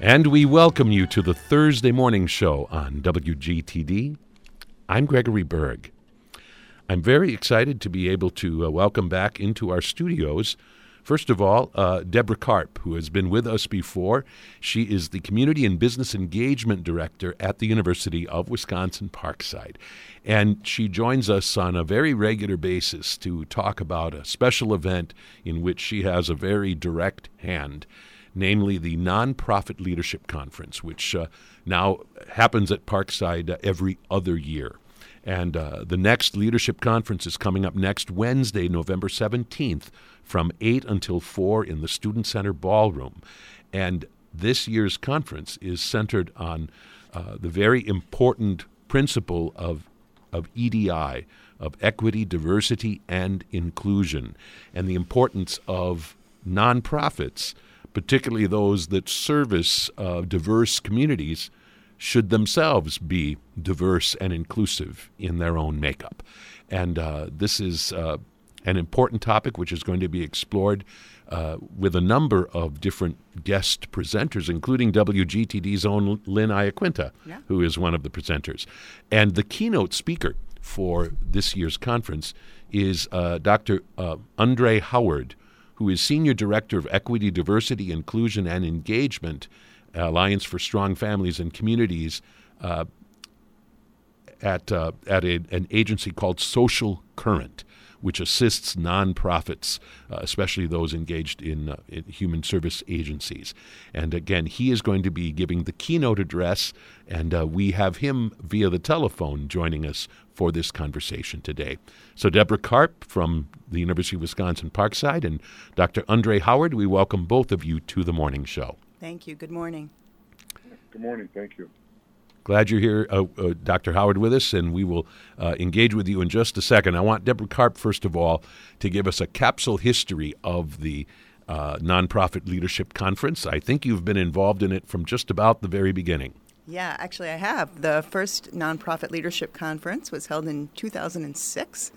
And we welcome you to the Thursday morning show on WGTD. I'm Gregory Berg. I'm very excited to be able to uh, welcome back into our studios, first of all, uh, Deborah Karp, who has been with us before. She is the Community and Business Engagement Director at the University of Wisconsin Parkside. And she joins us on a very regular basis to talk about a special event in which she has a very direct hand namely the Nonprofit Leadership Conference, which uh, now happens at Parkside uh, every other year. And uh, the next leadership conference is coming up next Wednesday, November 17th, from 8 until 4 in the Student Center Ballroom. And this year's conference is centered on uh, the very important principle of, of EDI, of equity, diversity, and inclusion, and the importance of nonprofits particularly those that service uh, diverse communities, should themselves be diverse and inclusive in their own makeup. And uh, this is uh, an important topic which is going to be explored uh, with a number of different guest presenters, including WGTD's own Lynn Iaquinta, yeah. who is one of the presenters. And the keynote speaker for this year's conference is uh, Dr. Uh, Andre Howard who is Senior Director of Equity, Diversity, Inclusion, and Engagement, Alliance for Strong Families and Communities, uh, at, uh, at a, an agency called Social Current which assists nonprofits, uh, especially those engaged in, uh, in, human service agencies. And again, he is going to be giving the keynote address, and uh, we have him via the telephone joining us for this conversation today. So, Deborah Karp from the University of Wisconsin Parkside and Dr. Andre Howard, we welcome both of you to the morning show. Thank you. Good morning. Good morning. Thank you. Glad you're here, uh, uh, Dr. Howard, with us, and we will uh, engage with you in just a second. I want Deborah Karp, first of all, to give us a capsule history of the uh, Nonprofit Leadership Conference. I think you've been involved in it from just about the very beginning. Yeah, actually, I have. The first Nonprofit Leadership Conference was held in 2006.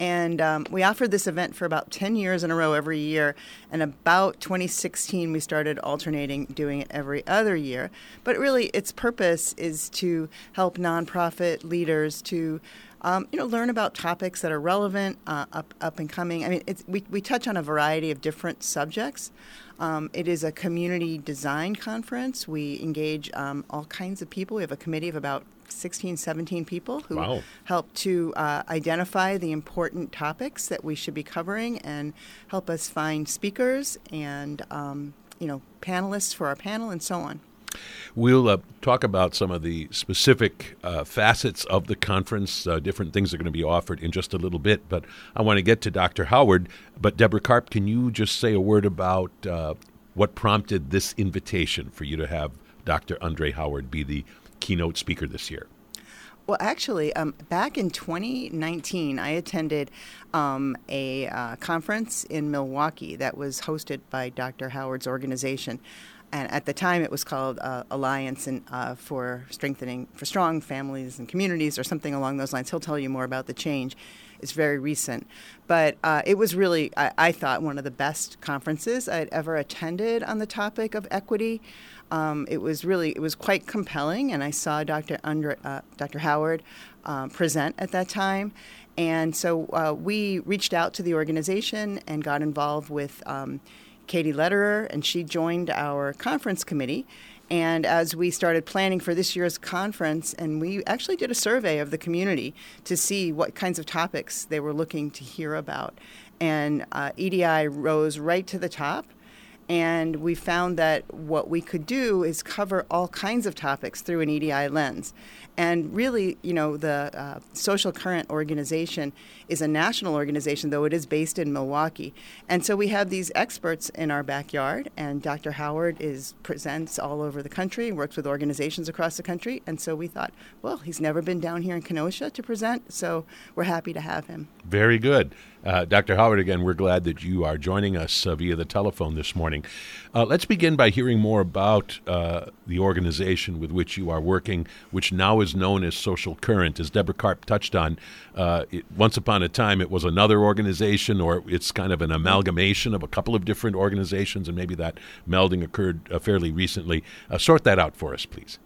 And um, we offered this event for about 10 years in a row every year. And about 2016, we started alternating, doing it every other year. But really, its purpose is to help nonprofit leaders to um, you know, learn about topics that are relevant, uh, up, up and coming. I mean, we, we touch on a variety of different subjects. Um, it is a community design conference. We engage um, all kinds of people. We have a committee of about 16, 17 people who wow. help to uh, identify the important topics that we should be covering and help us find speakers and um, you know panelists for our panel and so on. We'll uh, talk about some of the specific uh, facets of the conference. Uh, different things are going to be offered in just a little bit, but I want to get to Dr. Howard. But Deborah Karp, can you just say a word about uh, what prompted this invitation for you to have Dr. Andre Howard be the keynote speaker this year? Well, actually, um, back in 2019, I attended um, a uh, conference in Milwaukee that was hosted by Dr. Howard's organization. And at the time, it was called uh, Alliance in, uh, for Strengthening for Strong Families and Communities, or something along those lines. He'll tell you more about the change. It's very recent, but uh, it was really, I, I, thought, one of the best conferences I'd ever attended on the topic of equity. Um, it was really it was quite compelling, and I saw Dr. Under, uh, Dr. Howard uh, present at that time, and so uh, we reached out to the organization and got involved with um, Katie Lederer, and she joined our conference committee. And as we started planning for this year's conference, and we actually did a survey of the community to see what kinds of topics they were looking to hear about. And uh, EDI rose right to the top and we found that what we could do is cover all kinds of topics through an EDI lens. And really, you know, the uh, Social Current organization is a national organization, though it is based in Milwaukee. And so we have these experts in our backyard, and Dr. Howard is presents all over the country, and works with organizations across the country. And so we thought, well, he's never been down here in Kenosha to present, so we're happy to have him. Very good. Uh, Dr. Howard, again, we're glad that you are joining us uh, via the telephone this morning. Uh, let's begin by hearing more about uh, the organization with which you are working, which now is known as Social Current. As Deborah Karp touched on, uh, it, once upon a time it was another organization, or it's kind of an amalgamation of a couple of different organizations, and maybe that melding occurred uh, fairly recently. sort that out for us, please.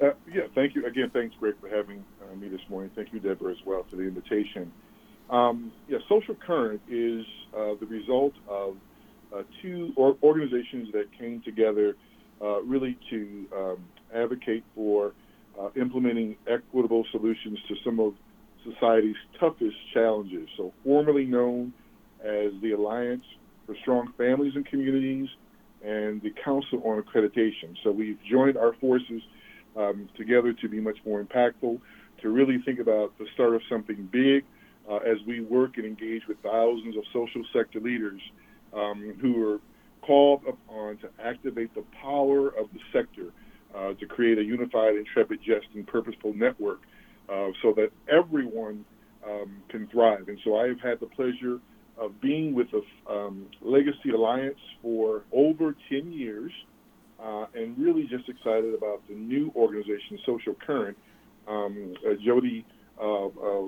yeah, thank you. Again, thanks, Greg, for having me this morning. Thank you, Deborah, as well, for the invitation. Um, yeah, Social Current is uh, the result of uh, two or- organizations that came together uh, really to um, advocate for uh, implementing equitable solutions to some of society's toughest challenges. So, formerly known as the Alliance for Strong Families and Communities and the Council on Accreditation. So, we've joined our forces um, together to be much more impactful, to really think about the start of something big uh, as we work and engage with thousands of social sector leaders um, who are called upon to activate the power of the sector uh, to create a unified, intrepid, just, and purposeful network uh, so that everyone um, can thrive. And so I have had the pleasure of being with the um, Legacy Alliance for over 10 years uh, and really just excited about the new organization, Social Current. Um, uh, Jody uh, uh,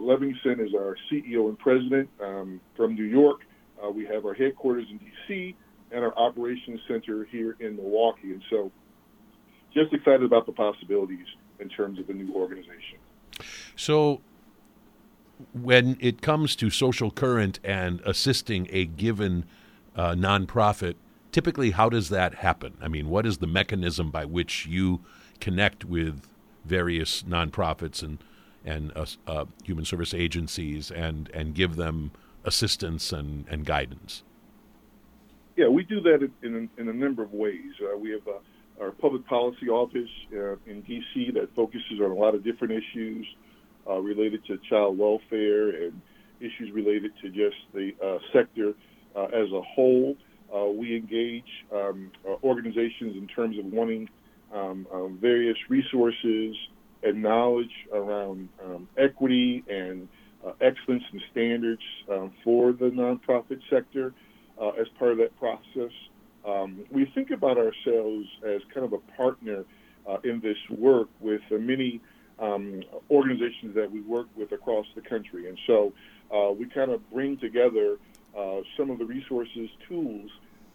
is our CEO and president um, from New York. Uh, we have our headquarters in D.C. and our operations center here in Milwaukee. And so, just excited about the possibilities in terms of the new organization. So, when it comes to social current and assisting a given uh, nonprofit, typically how does that happen? I mean, what is the mechanism by which you connect with various nonprofits and and uh, uh, human service agencies and, and give them assistance and, and guidance? Yeah, we do that in, in a number of ways. Uh, we have uh, our public policy office uh, in D.C. that focuses on a lot of different issues uh, related to child welfare and issues related to just the sector as a whole. we engage um, organizations in terms of wanting um, various resources and knowledge around um, equity and uh, excellence and standards um, for the nonprofit sector uh, as part of that process. Um, we think about ourselves as kind of a partner uh, in this work with many um, organizations that we work with across the country. And so uh, we kind of bring together uh, some of the resources, tools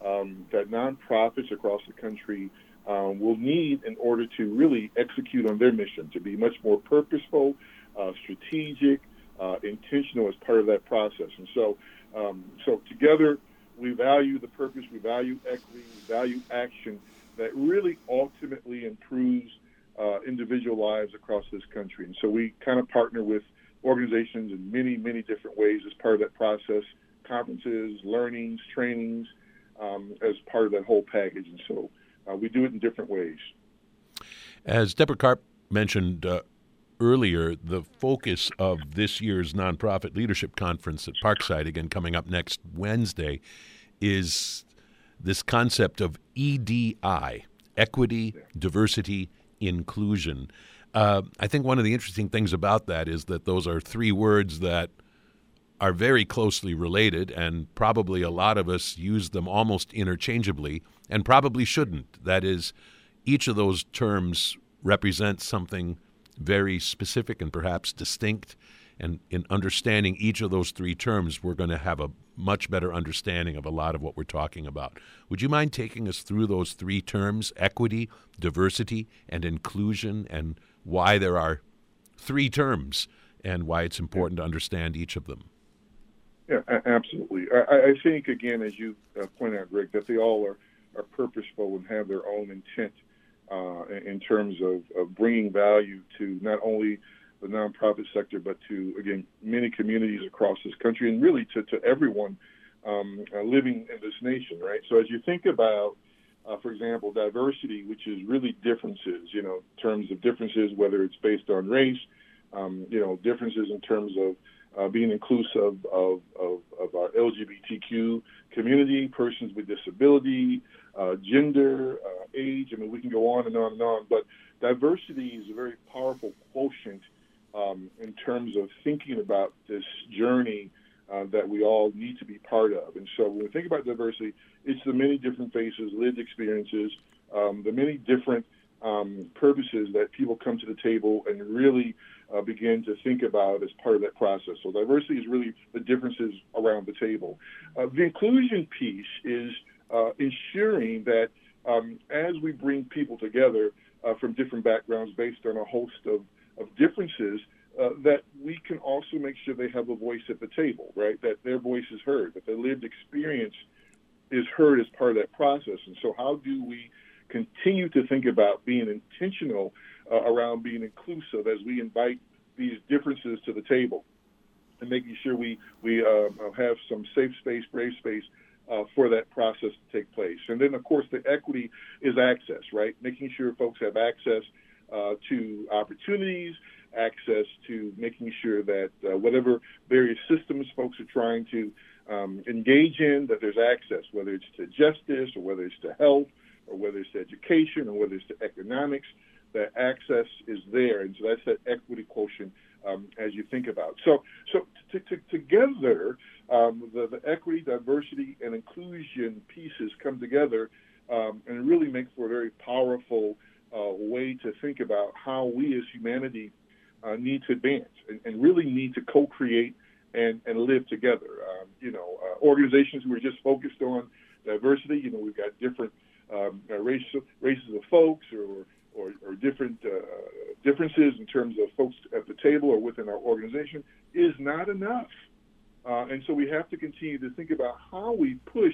um, that nonprofits across the country um, will need in order to really execute on their mission, to be much more purposeful, uh, strategic, uh, intentional as part of that process. And so, um, so together, we value the purpose, we value equity, we value action that really ultimately improves uh, individual lives across this country. And so we kind of partner with organizations in many, many different ways as part of that process conferences, learnings, trainings, um, as part of that whole package. And so uh, we do it in different ways. As Deborah Karp mentioned uh, earlier, the focus of this year's nonprofit leadership conference at Parkside, again coming up next Wednesday, is this concept of EDI equity, yeah. diversity, inclusion. Uh, I think one of the interesting things about that is that those are three words that are very closely related, and probably a lot of us use them almost interchangeably, and probably shouldn't. That is, each of those terms represents something very specific and perhaps distinct. And in understanding each of those three terms, we're going to have a much better understanding of a lot of what we're talking about. Would you mind taking us through those three terms equity, diversity, and inclusion, and why there are three terms and why it's important to understand each of them? Yeah, absolutely. I, I think again, as you uh, point out, Greg, that they all are, are purposeful and have their own intent uh, in terms of, of bringing value to not only the nonprofit sector, but to again many communities across this country, and really to, to everyone um, uh, living in this nation. Right. So as you think about uh, for example, diversity, which is really differences, you know, terms of differences, whether it's based on race, um, you know, differences in terms of uh, being inclusive of, of, of, our LGBTQ community, persons with disability, uh, gender, uh, age. I mean, we can go on and on and on. But diversity is a very powerful quotient um, in terms of thinking about this journey uh, that we all need to be part of. And so when we think about diversity, it's the many different faces, lived experiences, um, the many different um, purposes that people come to the table and really uh, begin to think about as part of that process. So diversity is really the differences around the table. Uh, the inclusion piece is uh, ensuring that um, as we bring people together uh, from different backgrounds based on a host of, of differences, uh, that we can also make sure they have a voice at the table, right? That their voice is heard, that their lived experience is heard as part of that process. And so, how do we continue to think about being intentional uh, around being inclusive as we invite these differences to the table and making sure we, we uh, have some safe space, brave space uh, for that process to take place. And then, of course, the equity is access, right? Making sure folks have access uh, to opportunities, access to making sure that uh, whatever various systems folks are trying to um, engage in, that there's access, whether it's to justice or whether it's to health or whether it's to education or whether it's to economics, that access is there. And so that's that equity quotient um, as you think about. So, so t- t- together, um, the, the, equity, diversity, and inclusion pieces come together um, and really make for a very powerful uh, way to think about how we as humanity uh, need to advance and, and, really need to co-create and, and live together. Um, you know, uh, organizations who are just focused on diversity, you know, we've got different um, uh, racial, races of folks or, or, or different uh, differences in terms of folks at the table or within our organization is not enough. Uh, and so we have to continue to think about how we push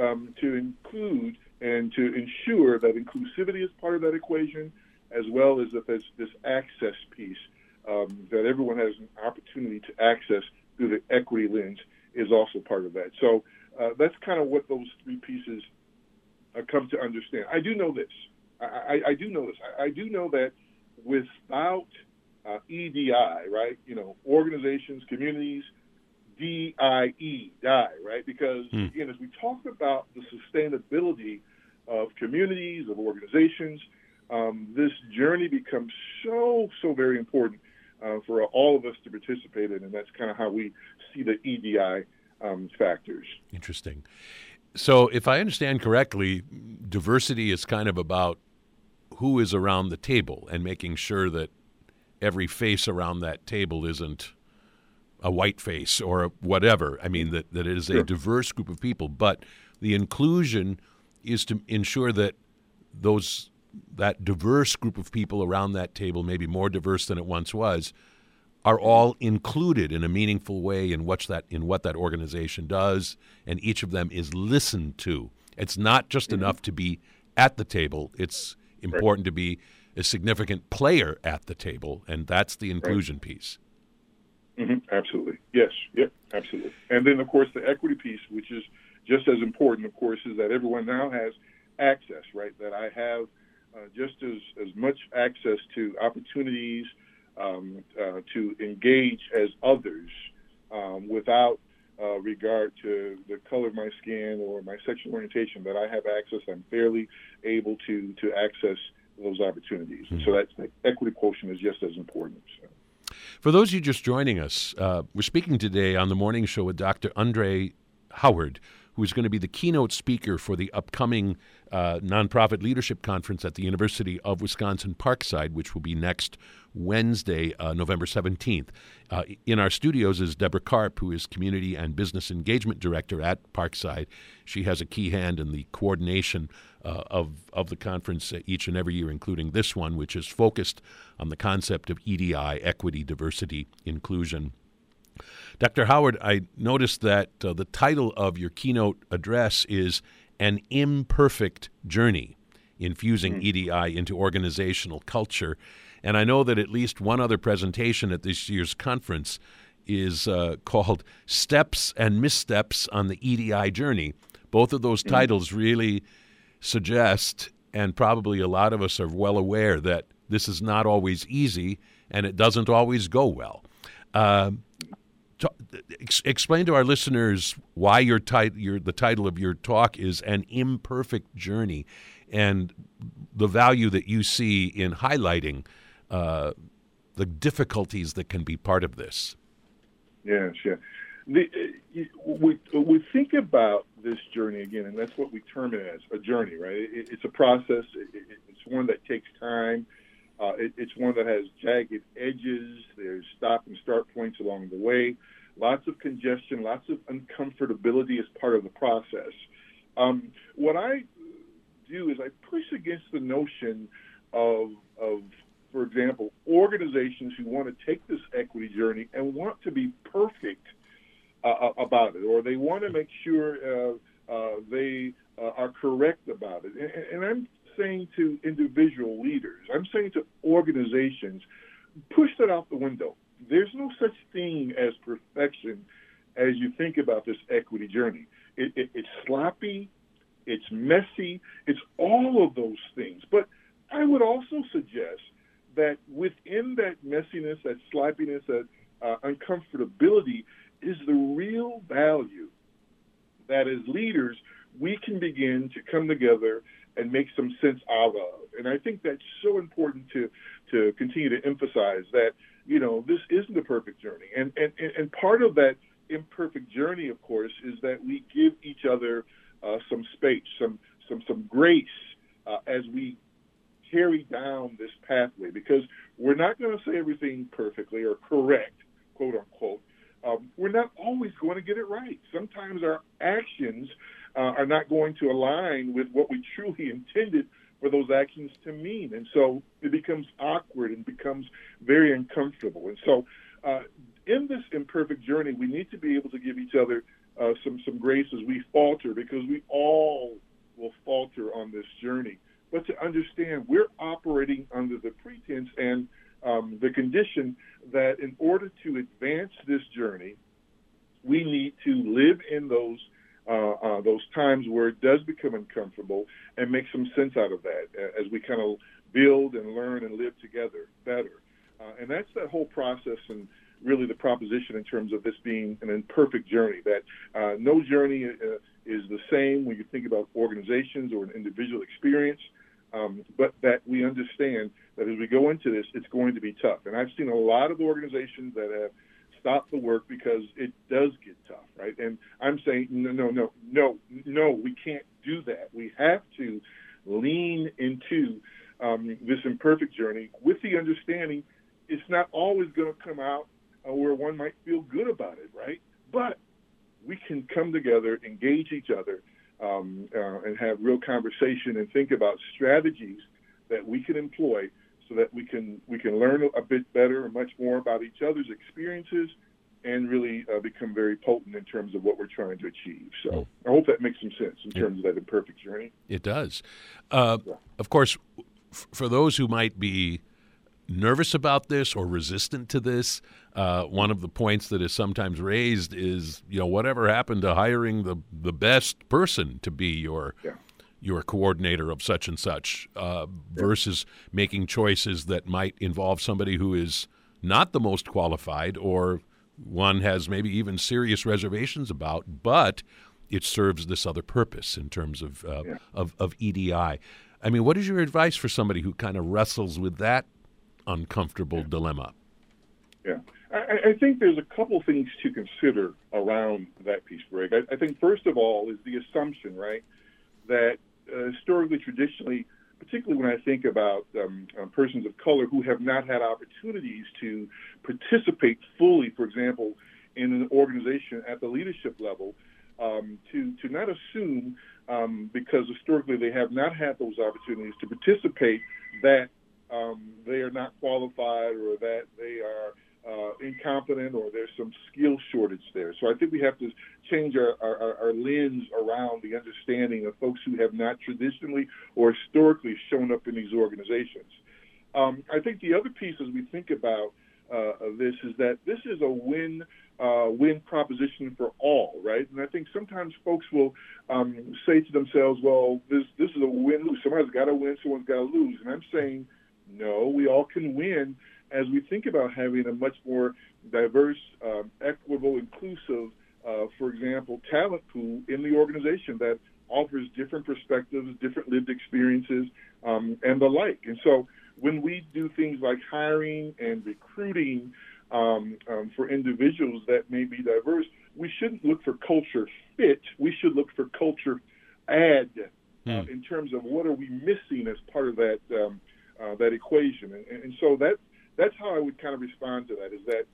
um, to include and to ensure that inclusivity is part of that equation, as well as that there's this access piece um, that everyone has an opportunity to access through the equity lens is also part of that. So uh, that's kind of what those three pieces uh, come to understand. I do know this. I, I, I do know this. I, I, do know that without uh, EDI, right? You know, organizations, communities, DIE, die, right? Because hmm. again, as we talk about the sustainability of communities, of organizations, um, this journey becomes so, so very important uh, for all of us to participate in, and that's kind of how we see the EDI um, factors. Interesting. So, if I understand correctly, diversity is kind of about who is around the table and making sure that every face around that table isn't a white face or whatever. I mean, that, that it is sure. a diverse group of people. But the inclusion is to ensure that those that diverse group of people around that table, maybe more diverse than it once was, are all included in a meaningful way in what that in what that organization does, and each of them is listened to. It's not just mm-hmm. enough to be at the table; it's important to be a significant player at the table, and that's the inclusion right. piece. Mm-hmm. Absolutely, yes, yep, absolutely. And then, of course, the equity piece, which is just as important, of course, is that everyone now has access, right? That I have uh, just as, as much access to opportunities um, uh, to engage as others um, without uh, regard to the color of my skin or my sexual orientation, that I have access, I'm fairly able to, to access those opportunities. Mm-hmm. So that's the equity quotient is just as important. So. For those of you just joining us, uh, we're speaking today on the morning show with Dr. Andre Howard, who is going to be the keynote speaker for the upcoming uh, nonprofit leadership conference at the University of Wisconsin Parkside, which will be next Wednesday, uh, November 17th. Uh, in our studios is Deborah Karp, who is Community and Business Engagement Director at Parkside. She has a key hand in the coordination uh, of, of the conference each and every year, including this one, which is focused on the concept of EDI, equity, diversity, inclusion, Dr. Howard, I noticed that uh, the title of your keynote address is An Imperfect Journey Infusing mm. EDI into Organizational Culture. And I know that at least one other presentation at this year's conference is uh, called Steps and Missteps on the EDI Journey. Both of those mm. titles really suggest, and probably a lot of us are well aware, that this is not always easy and it doesn't always go well. Uh, ex- explain to our listeners why your, tit- your the title of your talk is an imperfect journey, and the value that you see in highlighting uh, the difficulties that can be part of this. Yeah, sure. the, we, we think about this journey again, and that's what we term it as a journey, right? It, it's a process. It, it's one that takes time. Uh, it, it's one that has jagged edges. There's stop and start points along the way. Lots of congestion, lots of uncomfortability as part of the process. Um, what I do is I push against the notion of, of, for example, organizations who want to take this equity journey and want to be perfect uh, uh about it, or they want to make sure uh, uh, they uh, are correct about it. And, and I'm saying to individual leaders, I'm saying to organizations, push that out the window. There's no such thing as perfection as you think about this equity journey. It, it, it's sloppy, it's messy, it's all of those things. But I would also suggest that within that messiness, that sloppiness, that uh, uncomfortability is the real value that as leaders we can begin to come together and make some sense out of. And I think that's so important to to continue to emphasize that you know this isn't a perfect journey, and and and part of that imperfect journey, of course, is that we give each other uh, some space, some some some grace uh, as we carry down this pathway, because we're not going to say everything perfectly or correct, quote unquote. Um, we're not always going to get it right. Sometimes our actions uh, are not going to align with what we truly intended for those actions to mean. And so it becomes awkward and becomes very uncomfortable. And so uh, in this imperfect journey, we need to be able to give each other uh, some, some grace as we falter because we all will falter on this journey. But to understand, we're operating under the pretense and um, the condition that in order to advance this journey, we need to live in those uh, uh, those times where it does become uncomfortable and make some sense out of that as we kind of build and learn and live together better. Uh, and that's that whole process and really the proposition in terms of this being an imperfect journey, that uh, no journey uh, is the same when you think about organizations or an individual experience, um, but that we understand that as we go into this, it's going to be tough. And I've seen a lot of organizations that have stop the work because it does get tough, right? And I'm saying, no, no, no, no, no, we can't do that. We have to lean into um, this imperfect journey with the understanding it's not always going to come out uh, where one might feel good about it, right? But we can come together, engage each other, um, uh, and have real conversation and think about strategies that we can employ so that we can we can learn a bit better and much more about each other's experiences and really uh, become very potent in terms of what we're trying to achieve. So mm. I hope that makes some sense in terms of that imperfect journey. It does. Uh, yeah. Of course, f- for those who might be nervous about this or resistant to this, uh, one of the points that is sometimes raised is, you know, whatever happened to hiring the the best person to be your yeah your coordinator of such and such uh, versus making choices that might involve somebody who is not the most qualified or one has maybe even serious reservations about, but it serves this other purpose in terms of, uh, yeah. of, of EDI. I mean, what is your advice for somebody who kind of wrestles with that uncomfortable yeah. dilemma? Yeah. I, I, think there's a couple things to consider around that piece, Greg. I, I think, first of all, is the assumption, right, that historically, traditionally, particularly when I think about um, um, persons of color who have not had opportunities to participate fully, for example, in an organization at the leadership level, um, to to not assume um, because historically they have not had those opportunities to participate that um, they are not qualified or that they are uh, incompetent or there's some skill shortage there. So I think we have to change our, our, our, lens around the understanding of folks who have not traditionally or historically shown up in these organizations. Um, I think the other piece as we think about uh, this is that this is a win uh, win proposition for all, right? And I think sometimes folks will um, say to themselves, "Well, this this is a win lose. Somebody's got to win, someone's got to lose." And I'm saying, no, we all can win as we think about having a much more diverse, um, equitable, inclusive, uh, for example, talent pool in the organization that offers different perspectives, different lived experiences, um, and the like. And so when we do things like hiring and recruiting um, um, for individuals that may be diverse, we shouldn't look for culture fit. We should look for culture add uh, hmm. in terms of what are we missing as part of that um, uh, that equation. And, and, so that that's how I would kind of respond to that. Is that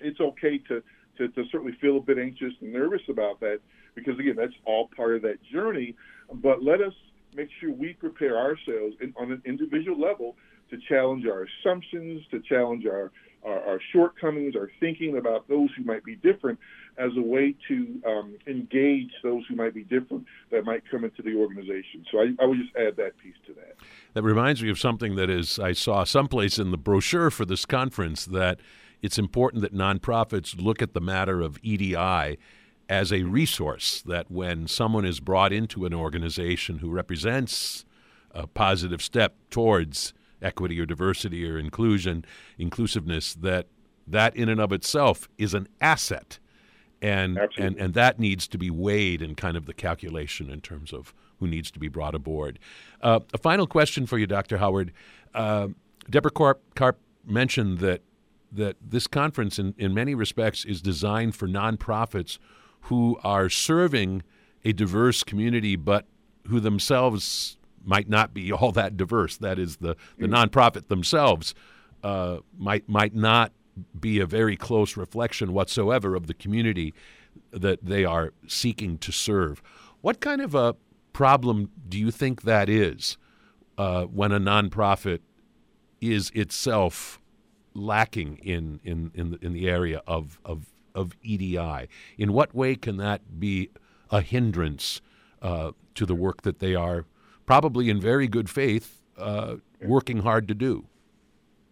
it's okay to, to to certainly feel a bit anxious and nervous about that because again that's all part of that journey. But let us make sure we prepare ourselves in, on an individual level to challenge our assumptions, to challenge our our, our shortcomings, our thinking about those who might be different as a way to um, engage those who might be different that might come into the organization. So I, I would just add that piece to that. That reminds me of something that is I saw someplace in the brochure for this conference that it's important that nonprofits look at the matter of EDI as a resource that when someone is brought into an organization who represents a positive step towards equity or diversity or inclusion, inclusiveness, that that in and of itself is an asset. And, and and that needs to be weighed in kind of the calculation in terms of who needs to be brought aboard. Uh, a final question for you, Dr. Howard. Uh, Deborah Karp, Karp mentioned that that this conference, in, in many respects, is designed for nonprofits who are serving a diverse community, but who themselves might not be all that diverse. That is, the, the nonprofit themselves uh, might might not be a very close reflection whatsoever of the community that they are seeking to serve. What kind of a problem do you think that is uh, when a nonprofit is itself lacking in in in the, in the area of, of of EDI? In what way can that be a hindrance uh, to the work that they are probably in very good faith, uh, working hard to do.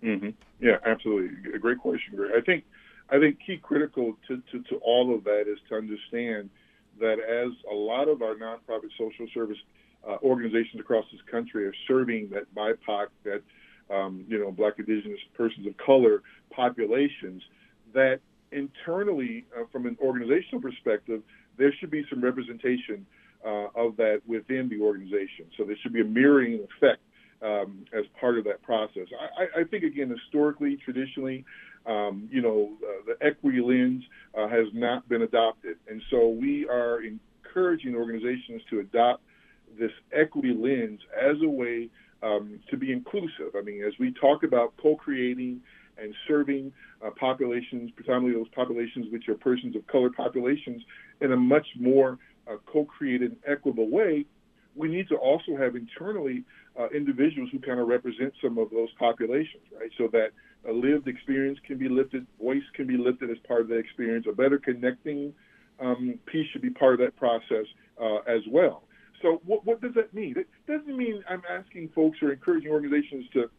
Mm-hmm. Yeah, absolutely. A great question, Greg. I think I think key critical to, to, to all of that is to understand that as a lot of our nonprofit social service uh, organizations across this country are serving that BIPOC, that um, you know, Black, Indigenous, persons of color populations, that internally, uh, from an organizational perspective, there should be some representation uh, of that within the organization. So there should be a mirroring effect um, as part of that process. I, I, think, again, historically, traditionally, um, you know, uh, the equity lens uh, has not been adopted. And so we are encouraging organizations to adopt this equity lens as a way um, to be inclusive. I mean, as we talk about co creating and serving uh, populations, predominantly those populations which are persons of color populations, in a much more uh, co-created equitable way, we need to also have internally uh, individuals who kind of represent some of those populations, right? So that a lived experience can be lifted, voice can be lifted as part of that experience. A better connecting um, piece should be part of that process uh, as well. So what, what does that mean? It doesn't mean I'm asking folks or encouraging organizations to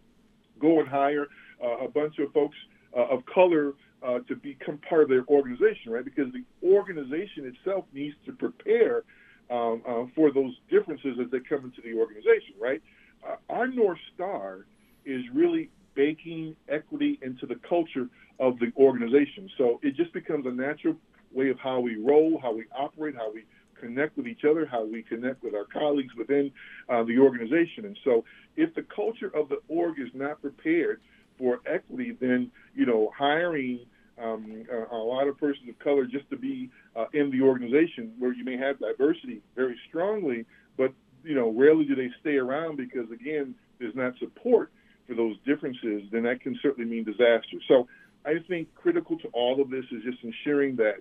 go and hire uh, a bunch of folks uh, of color uh, to become part of their organization, right? Because the organization itself needs to prepare um, uh, for those differences as they come into the organization, right? Uh, our North Star is really baking equity into the culture of the organization. So it just becomes a natural way of how we roll, how we operate, how we connect with each other, how we connect with our colleagues within uh, the organization. And so if the culture of the org is not prepared for equity, then you know hiring um, a, a, lot of persons of color just to be uh, in the organization where you may have diversity very strongly, but you know rarely do they stay around because again there's not support for those differences. Then that can certainly mean disaster. So I think critical to all of this is just ensuring that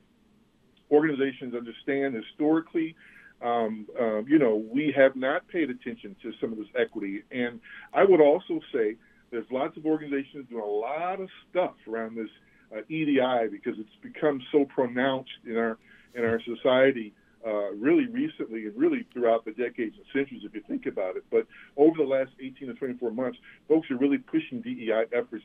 organizations understand historically. Um, uh, you know, we have not paid attention to some of this equity, and I would also say there's lots of organizations doing a lot of stuff around this uh, EDI because it's become so pronounced in our in our society uh, really recently and really throughout the decades and centuries if you think about it. But over the last 18 to 24 months, folks are really pushing DEI efforts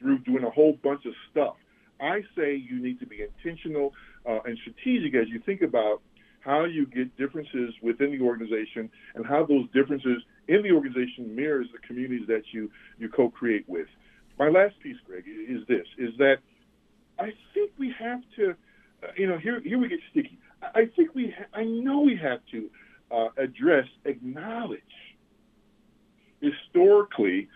through doing a whole bunch of stuff. I say you need to be intentional uh, and strategic as you think about how you get differences within the organization and how those differences in the organization mirrors the communities that you you co-create with. My last piece, Greg, is this: is that I think we have to, uh, you know, here here we get sticky. I think we, ha- I know we have to uh, address, acknowledge historically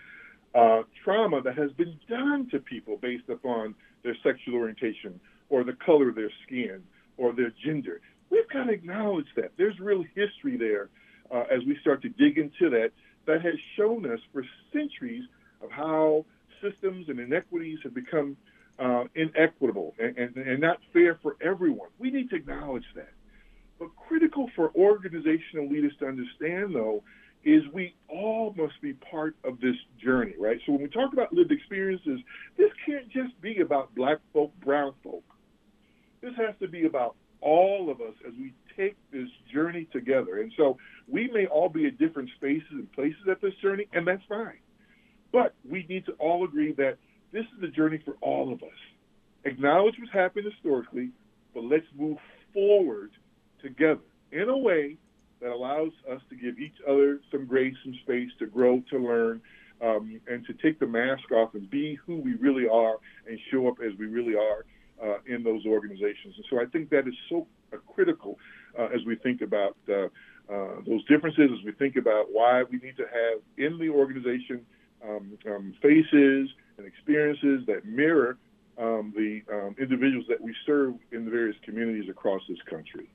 uh, trauma that has been done to people based upon their sexual orientation or the color of their skin or their gender. We've got to acknowledge that. There's real history there uh, as we start to dig into that that has shown us for centuries of how systems and inequities have become uh, inequitable and, and, and not fair for everyone. We need to acknowledge that. But critical for organizational leaders to understand, though, is we all must be part of this journey, right? So when we talk about lived experiences, this can't just be about black folk, brown folk. This has to be about all of us as we take this journey together. And so we may all be at different spaces and places at this journey, and that's fine. But we need to all agree that this is a journey for all of us. Acknowledge what's happened historically, but let's move forward together in a way that allows us to give each other some grace, some space to grow, to learn, um, and to take the mask off and be who we really are and show up as we really are uh, in those organizations. And so I think that is so uh, critical as we think about uh, uh, those differences, as we think about why we need to have in the organization um, um, faces and experiences that mirror um, the um, individuals that we serve in the various communities across this country.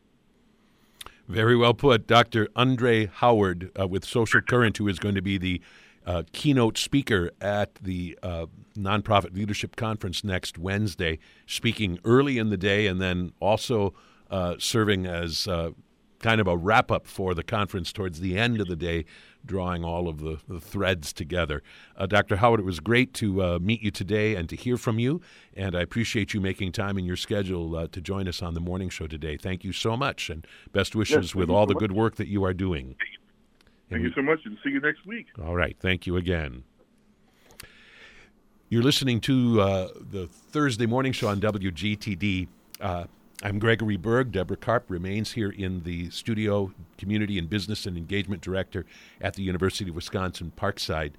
Very well put. Dr. Andre Howard uh, with Social Current, who is going to be the uh, keynote speaker at the uh, Nonprofit Leadership Conference next Wednesday, speaking early in the day and then also uh, serving as uh, kind of a wrap up for the conference towards the end of the day, drawing all of the, the threads together. Uh, Dr. Howard, it was great to uh, meet you today and to hear from you, and I appreciate you making time in your schedule uh, to join us on the morning show today. Thank you so much, and best wishes yes, with all so the much. good work that you are doing. Thank and you so much, and see you next week. All right. Thank you again. You're listening to uh, the Thursday morning show on WGTD. I'm Gregory Berg. Deborah Karp remains here in the studio, Community and Business and Engagement Director at the University of Wisconsin Parkside.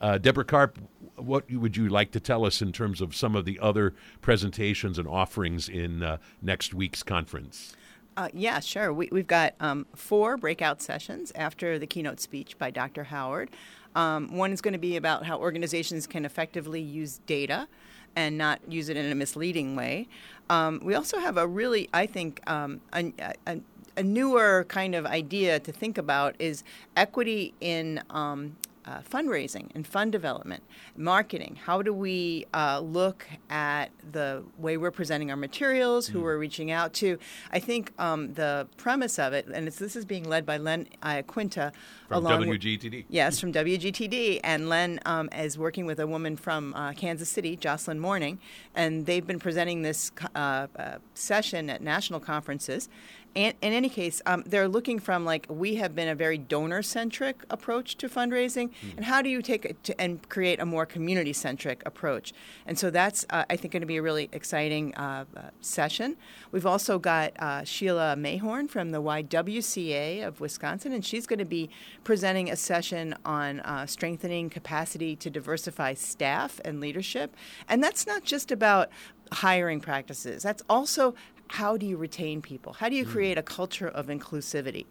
Uh, Deborah Karp, what would you like to tell us in terms of some of the other presentations and offerings in uh, next week's conference? Uh, yeah, sure. We, have got um, four breakout sessions after the keynote speech by Dr. Howard. Um, one is going to be about how organizations can effectively use data and not use it in a misleading way. Um, we also have a really, I think, um, a, a, a, newer kind of idea to think about is equity in um, uh, fundraising and fund development, marketing. How do we uh, look at the way we're presenting our materials, who mm. we're reaching out to? I think um, the premise of it, and this is being led by Len Iaquinta. From WGTD. With, yes, from WGTD. And Len um, is working with a woman from uh, Kansas City, Jocelyn Morning, and they've been presenting this uh, uh, session at national conferences in, in any case, um, they're looking from like we have been a very donor centric approach to fundraising, mm. and how do you take it to, and create a more community centric approach? And so that's uh, I think going to be a really exciting uh, uh, session. We've also got uh, Sheila Mayhorn from the YWCA of Wisconsin, and she's going to be presenting a session on uh, strengthening capacity to diversify staff and leadership. And that's not just about hiring practices. That's also how do you retain people? How do you hmm. create a culture of inclusivity?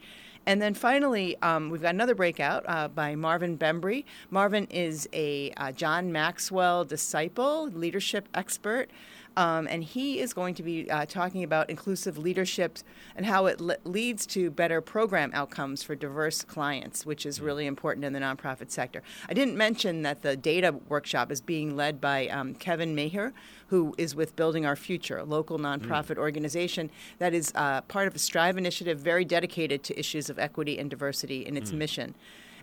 And then finally, um, we've got another breakout uh, by Marvin Bembry. Marvin is a uh, John Maxwell disciple, leadership expert. Um, and he is going to be uh, talking about inclusive leadership and how it le- leads to better program outcomes for diverse clients, which is really important in the nonprofit sector. I didn't mention that the data workshop is being led by um, Kevin Maher, who is with Building Our Future, a local nonprofit mm. organization that is uh, part of a Strive initiative very dedicated to issues of equity and diversity in its mm. mission.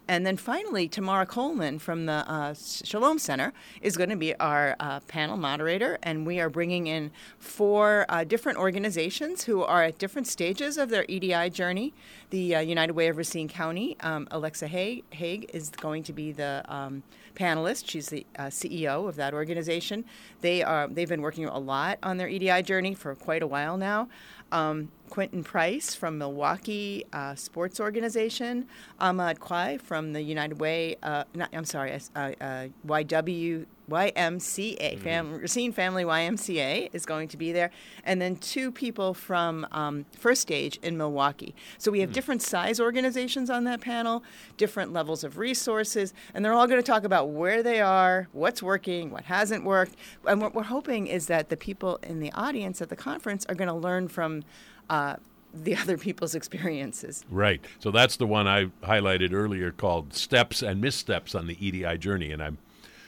And then finally, Tamara Coleman from the uh, Shalom Center is going to be our uh, panel moderator, and we are bringing in four uh, different organizations who are at different stages of their EDI journey. The uh, United Way of Racine County, um, Alexa Haig, is going to be the um, panelist. She's the uh, CEO of that organization. They are they've been working a lot on their EDI journey for quite a while now. Um, Quentin Price from Milwaukee uh, Sports Organization, Ahmad Quai from the United Way, uh, not, I'm sorry, uh, uh YW YMCA, Fam- Racine Family YMCA is going to be there, and then two people from um, First Stage in Milwaukee. So we have different size organizations on that panel, different levels of resources, and they're all going to talk about where they are, what's working, what hasn't worked. And what we're hoping is that the people in the audience at the conference are going to learn from. Uh, the other people's experiences. Right. So that's the one I highlighted earlier called Steps and Missteps on the EDI Journey. And I'm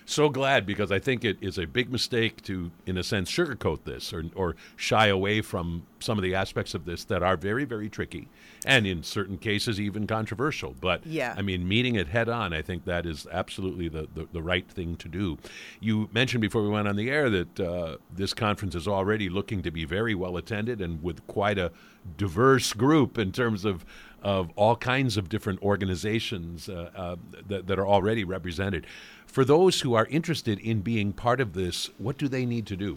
so glad because I think it is a big mistake to, in a sense, sugarcoat this or, or shy away from some of the aspects of this that are very, very tricky and in certain cases even controversial. But Yeah. I mean, meeting it head on, I think that is absolutely the, the, the right thing to do. You mentioned before we went on the air that uh, this conference is already looking to be very well attended and with quite a diverse group in terms of of all kinds of different organizations uh, uh, that, that are already represented. For those who are interested in being part of this, what do they need to do?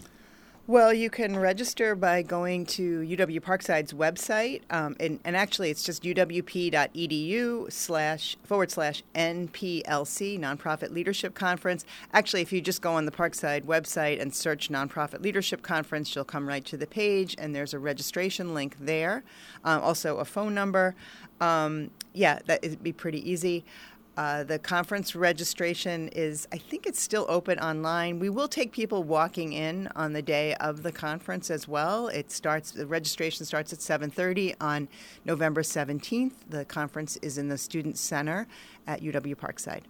Well, you can register by going to UW Parkside's website, um, and, and actually it's just uwp.edu slash forward slash NPLC, Nonprofit Leadership Conference. Actually, if you just go on the Parkside website and search Nonprofit Leadership Conference, you'll come right to the page, and there's a registration link there. Um, also, a phone number. Um, yeah, that would be pretty easy. Uh, the conference registration is, I think it's still open online. We will take people walking in on the day of the conference as well. It starts, the registration starts at 7.30 on November 17th. The conference is in the Student Center at UW Parkside.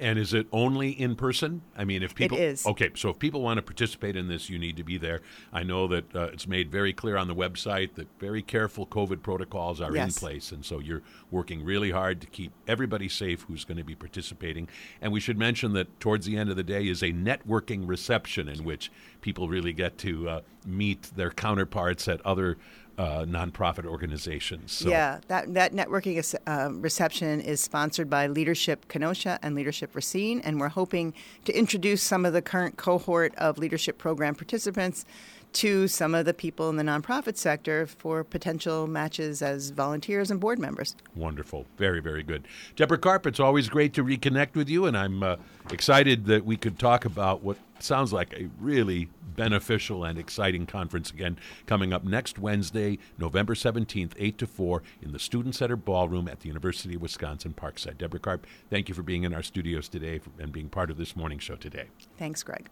And is it only in person? I mean, if people is. okay, so if people want to participate in this, you need to be there. I know that uh, it's made very clear on the website that very careful COVID protocols are Yes. in place, and so you're working really hard to keep everybody safe who's going to be participating. And we should mention that towards the end of the day is a networking reception in which people really get to uh, meet their counterparts at other uh, nonprofit organizations. So, Yeah, that, that networking is, uh, reception is sponsored by Leadership Kenosha and Leadership Racine, and we're hoping to introduce some of the current cohort of leadership program participants to some of the people in the nonprofit sector for potential matches as volunteers and board members. Wonderful. Very, very good. Deborah Karp, it's always great to reconnect with you, and I'm uh, excited that we could talk about what sounds like a really beneficial and exciting conference again coming up next Wednesday, November 17th, 8 to 4, in the Student Center Ballroom at the University of Wisconsin Parkside. Deborah Karp, thank you for being in our studios today and being part of this morning show today. Thanks, Greg.